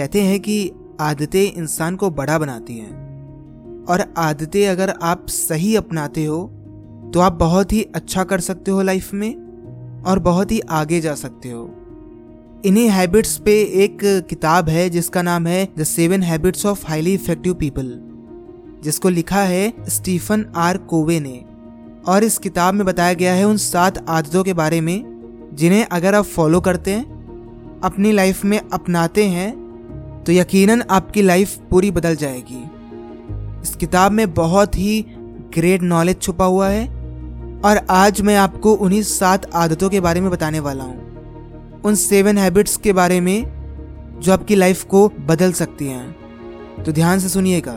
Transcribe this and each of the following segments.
कहते हैं कि आदतें इंसान को बड़ा बनाती हैं। और आदतें अगर आप सही अपनाते हो तो आप बहुत ही अच्छा कर सकते हो लाइफ में और बहुत ही आगे जा सकते हो। इन्हीं हैबिट्स पे एक किताब है, जिसका नाम है the seven habits of highly effective people जिसको लिखा है स्टीफन आर कोवे ने। और इस किताब में बताया गया है उन सात आदतों के बारे में, जिन्हें अगर आप फॉलो करते हैं, अपनी लाइफ में अपनाते हैं तो यकीनन आपकी लाइफ पूरी बदल जाएगी। इस किताब में बहुत ही ग्रेट नॉलेज छुपा हुआ है और आज मैं आपको उन्हीं सात आदतों के बारे में बताने वाला हूँ। उन सेवन हैबिट्स के बारे में जो आपकी लाइफ को बदल सकती हैं। तो ध्यान से सुनिएगा।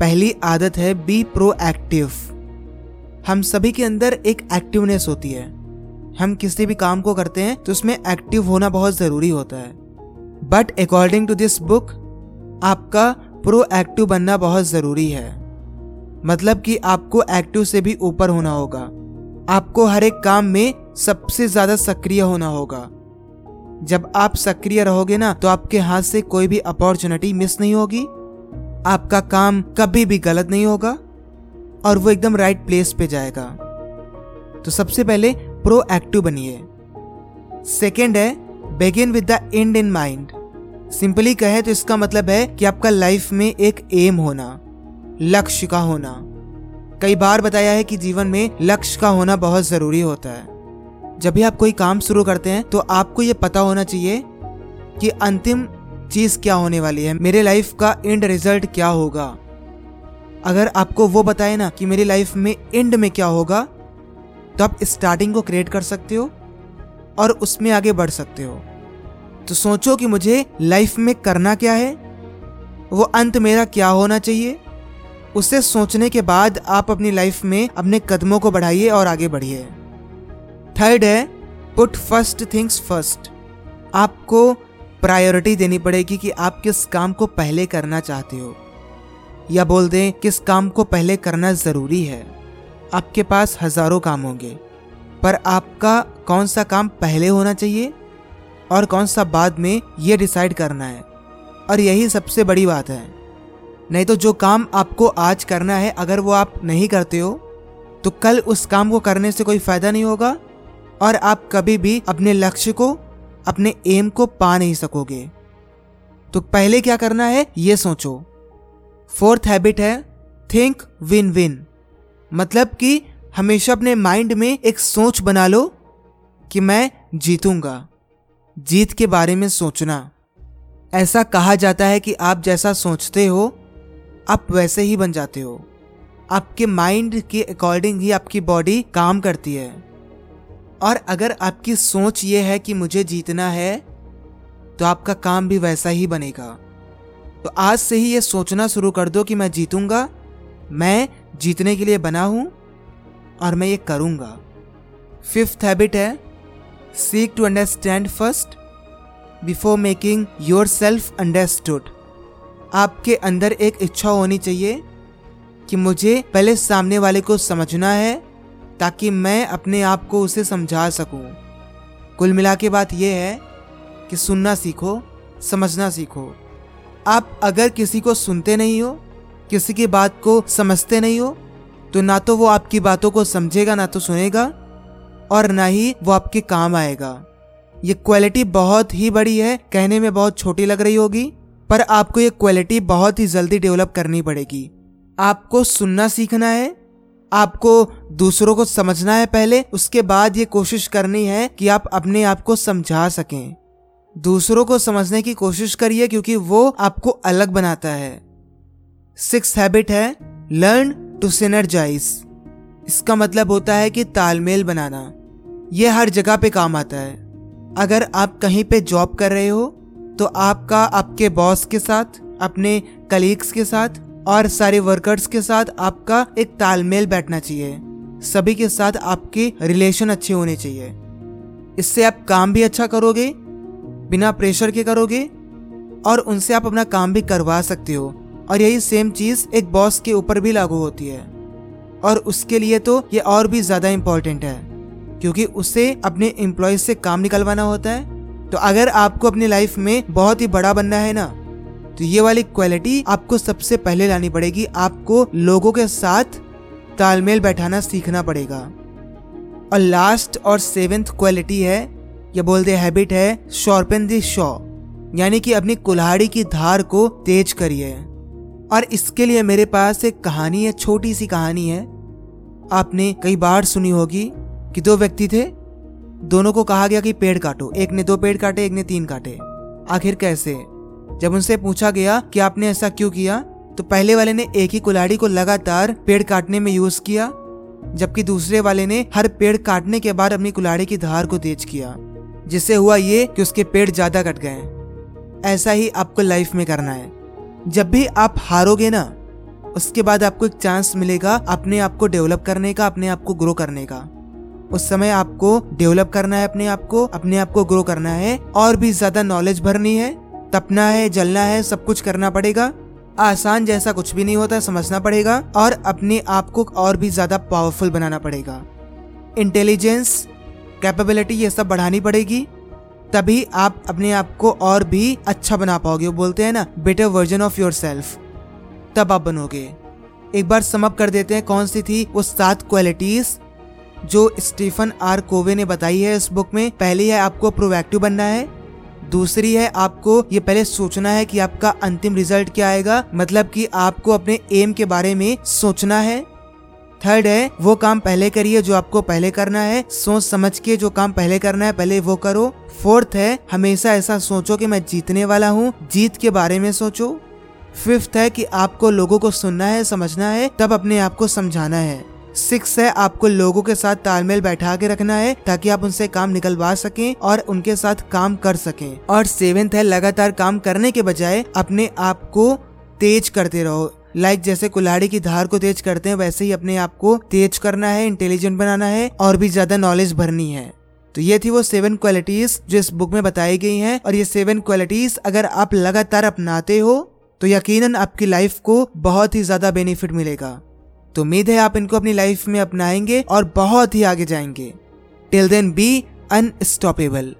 पहली आदत है बी प्रोएक्टिव हम सभी के अंदर एक एक्टिवनेस होती है। हम किसी भी काम को करते हैं तो उसमें एक्टिव होना बहुत ज़रूरी होता है। But according to this book आपका प्रोएक्टिव बनना बहुत ज़रूरी है। मतलब कि आपको एक्टिव से भी ऊपर होना होगा। आपको हर एक काम में सबसे ज़्यादा सक्रिय होना होगा। जब आप सक्रिय रहोगे ना तो आपके हाथ से कोई भी अपॉर्चुनिटी मिस नहीं होगी। आपका काम कभी भी गलत नहीं होगा और वो एकदम राइट प्लेस पे जाएगा। तो सबसे पहले प्रोएक्टिव बनिए। सेकेंड है begin with the end in mind simply कहे तो इसका मतलब है कि आपका लाइफ में एक एम होना, लक्ष्य का होना। कई बार बताया है कि जीवन में लक्ष्य का होना बहुत ज़रूरी होता है। जब भी आप कोई काम शुरू करते हैं तो आपको ये पता होना चाहिए कि अंतिम चीज़ क्या होने वाली है, मेरे लाइफ का एंड रिज़ल्ट क्या होगा। अगर आपको वो बताए ना कि मेरी लाइफ में एंड में क्या होगा तो आप स्टार्टिंग को क्रिएट कर सकते हो। और उसमें आगे बढ़ सकते हो। तो सोचो कि मुझे लाइफ में करना क्या है? वो अंत मेरा क्या होना चाहिए? उसे सोचने के बाद आप अपनी लाइफ में अपने कदमों को बढ़ाइए और आगे बढ़िए। थर्ड है पुट फ़र्स्ट थिंग्स फ़र्स्ट आपको प्रायोरिटी देनी पड़ेगी कि आप किस काम को पहले करना चाहते हो। या बोल दें, किस काम को पहले करना ज़रूरी है। आपके पास हज़ारों काम होंगे। पर आपका कौन सा काम पहले होना चाहिए और कौन सा बाद में ये डिसाइड करना है? और यही सबसे बड़ी बात है। नहीं तो जो काम आपको आज करना है, अगर वो आप नहीं करते हो तो कल उस काम को करने से कोई फ़ायदा नहीं होगा और आप कभी भी अपने लक्ष्य को, अपने एम को पा नहीं सकोगे। तो पहले क्या करना है, ये सोचो। फोर्थ हैबिट है थिंक विन विन मतलब कि हमेशा अपने माइंड में एक सोच बना लो कि मैं जीतूँगा। जीत के बारे में सोचना। ऐसा कहा जाता है कि आप जैसा सोचते हो, आप वैसे ही बन जाते हो। आपके माइंड के अकॉर्डिंग ही आपकी बॉडी काम करती है। और अगर आपकी सोच ये है कि मुझे जीतना है तो आपका काम भी वैसा ही बनेगा। तो आज से ही ये सोचना शुरू कर दो कि मैं जीतूँगा। मैं जीतने के लिए बना हूँ। और मैं ये करूँगा। फिफ्थ हैबिट है seek to understand first before making yourself understood आपके अंदर एक इच्छा होनी चाहिए कि मुझे पहले सामने वाले को समझना है ताकि मैं अपने आप को उसे समझा सकूँ। कुल मिला के बात यह है कि सुनना सीखो, समझना सीखो। आप अगर किसी को सुनते नहीं हो, किसी की बात को समझते नहीं हो तो ना तो वो आपकी बातों को समझेगा, ना तो सुनेगा, और ना ही वो आपके काम आएगा। ये क्वालिटी बहुत ही बड़ी है, कहने में बहुत छोटी लग रही होगी, पर आपको ये क्वालिटी बहुत ही जल्दी डेवलप करनी पड़ेगी। आपको सुनना सीखना है, आपको दूसरों को समझना है पहले, उसके बाद ये कोशिश करनी है कि आप अपने आप को समझा सकें। दूसरों को समझने की कोशिश करिए, क्योंकि वो आपको अलग बनाता है। सिक्स हैबिट है लर्न टू सिनर्जाइज इसका मतलब होता है कि तालमेल बनाना। यह हर जगह पे काम आता है। अगर आप कहीं पे जॉब कर रहे हो तो आपका आपके बॉस के साथ, अपने कलीग्स के साथ और सारे वर्कर्स के साथ आपका एक तालमेल बैठना चाहिए। सभी के साथ आपके रिलेशन अच्छे होने चाहिए। इससे आप काम भी अच्छा करोगे, बिना प्रेशर के करोगे और उनसे आप अपना काम भी करवा सकते हो। और यही सेम चीज़ एक बॉस के ऊपर भी लागू होती है। और उसके लिए तो ये और भी ज़्यादा इम्पोर्टेंट है, क्योंकि उसे अपने एम्प्लॉयज़ से काम निकलवाना होता है। तो अगर आपको अपनी लाइफ में बहुत ही बड़ा बनना है ना तो ये वाली क्वालिटी आपको सबसे पहले लानी पड़ेगी। आपको लोगों के साथ तालमेल बैठाना सीखना पड़ेगा। और लास्ट और सेवेंथ क्वालिटी है, या बोलते हैबिट है शॉर्पन दी शॉ यानी कि अपनी कुल्हाड़ी की धार को तेज करिए। और इसके लिए मेरे पास एक कहानी है, छोटी सी कहानी है। आपने कई बार सुनी होगी कि दो व्यक्ति थे, दोनों को कहा गया कि पेड़ काटो। एक ने दो पेड़ काटे, एक ने तीन काटे। आखिर कैसे? जब उनसे पूछा गया कि आपने ऐसा क्यों किया तो पहले वाले ने एक ही कुल्हाड़ी को लगातार पेड़ काटने में यूज़ किया, जबकि दूसरे वाले ने हर पेड़ काटने के बाद अपनी कुल्हाड़ी की धार को तेज किया, जिससे हुआ ये कि उसके पेड़ ज़्यादा कट गए। ऐसा ही आपको लाइफ में करना है। जब भी आप हारोगे ना, उसके बाद आपको एक चांस मिलेगा अपने आप को डेवलप करने का, अपने आप को ग्रो करने का। उस समय आपको डेवलप करना है अपने आप को, अपने आप को ग्रो करना है, और भी ज़्यादा नॉलेज भरनी है, तपना है, जलना है, सब कुछ करना पड़ेगा। आसान जैसा कुछ भी नहीं होता, समझना पड़ेगा, और अपने आप को और भी ज़्यादा पावरफुल बनाना पड़ेगा। इंटेलिजेंस कैपेबिलिटी ये सब बढ़ानी पड़ेगी। तभी आप अपने आप को और भी अच्छा बना पाओगे। वो बोलते हैं ना better version of yourself तब आप बनोगे। एक बार समअप कर देते हैं, कौन सी थी? वो सात क्वालिटीज जो स्टीफन आर कोवे ने बताई है इस बुक में। पहली है आपको प्रोएक्टिव बनना है। दूसरी है आपको ये पहले सोचना है कि आपका अंतिम रिज़ल्ट क्या आएगा। मतलब कि आपको अपने एम के बारे में सोचना है। थर्ड है, वो काम पहले करिए जो आपको पहले करना है। सोच समझ के जो काम पहले करना है, पहले वो करो। फोर्थ है, हमेशा ऐसा सोचो कि मैं जीतने वाला हूँ। जीत के बारे में सोचो। फिफ्थ है कि आपको लोगों को सुनना है, समझना है, तब अपने आप को समझाना है। सिक्स है, आपको लोगों के साथ तालमेल बैठा के रखना है, ताकि आप उनसे काम निकलवा सकें और उनके साथ काम कर सकें। और सेवेंथ है, लगातार काम करने के बजाय अपने आप को तेज करते रहो। लाइक जैसे कुल्हाड़ी की धार को तेज करते हैं, वैसे ही अपने आप को तेज करना है इंटेलिजेंट बनाना है और भी ज़्यादा नॉलेज भरनी है। तो ये थी वो सेवन क्वालिटीज जो इस बुक में बताई गई हैं और ये सेवन क्वालिटीज अगर आप लगातार अपनाते हो तो यकीनन आपकी लाइफ को बहुत ही ज़्यादा बेनिफिट मिलेगा। तो उम्मीद है आप इनको अपनी लाइफ में अपनाएँगे और बहुत ही आगे जाएँगे। Till then be unstoppable